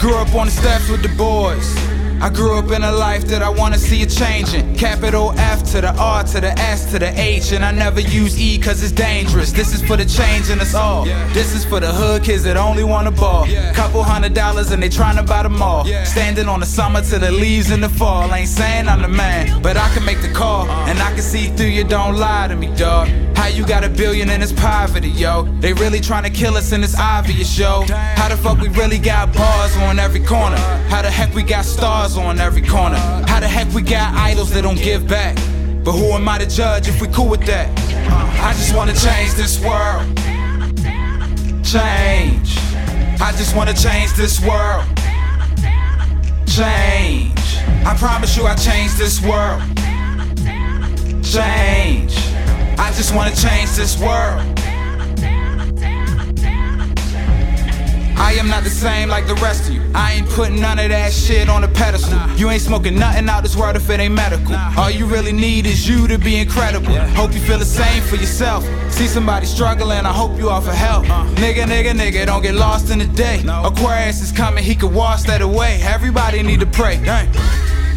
Grew up on the steps with the boys. I grew up in a life that I wanna see it changing. Capital F to the R to the S to the H, and I never use E cause it's dangerous. This is for the change in us all. This is for the hood kids that only wanna ball. Couple hundred dollars and they tryna buy them all. Standing on the summer till the leaves in the fall. Ain't saying I'm the man, but I can make the call. Uh. And I can see through you, don't lie to me, dog. How you got a billion in this poverty, yo? They really tryna kill us and it's obvious, yo. How the fuck we really got bars on every corner? How the heck we got stars on every corner? How the heck we got idols that don't give back? But who am I to judge if we cool with that? Uh, I just wanna change this world. Change. I just wanna change this world. Change. I promise you I change this world. Change. I just wanna change this world. I am not the same like the rest of you. I ain't putting none of that shit on a pedestal. You ain't smoking nothing out this world if it ain't medical. All you really need is you to be incredible. Hope you feel the same for yourself. See somebody struggling, I hope you offer help. Uh. Nigga, nigga, nigga, don't get lost in the day. Aquarius is coming, he could wash that away. Everybody need to pray. Dang.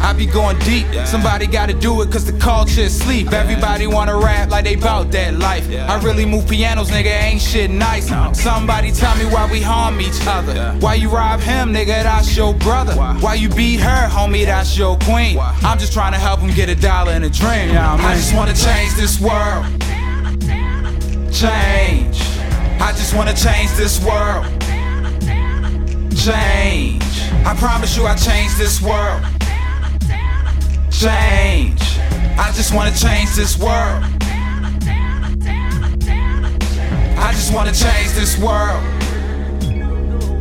I be going deep. Somebody gotta do it cause the culture is sleep. Everybody wanna rap like they bout that life. I really move pianos, nigga, ain't shit nice. Somebody tell me why we harm each other. Why you rob him, nigga, that's your brother. Why you beat her, homie, that's your queen. I'm just trying to help him get a dollar and a dream, yeah, I just wanna change this world. Change. I just wanna change this world. Change. I promise you I change this world change. I just wanna change this world. I just wanna change this world.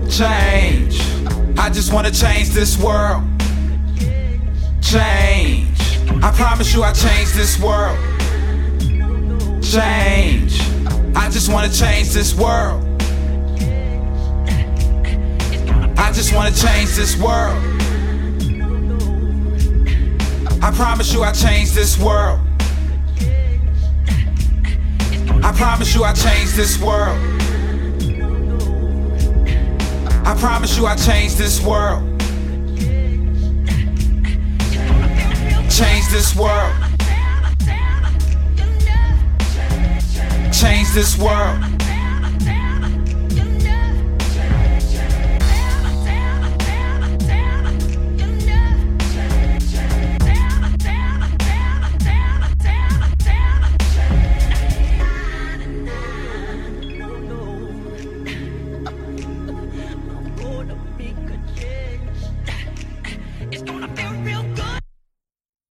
Change. I just wanna change this world. Change. I promise you I change this world. Change. I just wanna change this world. I just wanna change this world. Promise you I change this world. I promise you I change this world. I promise you I change this world. Change this world. Change this world.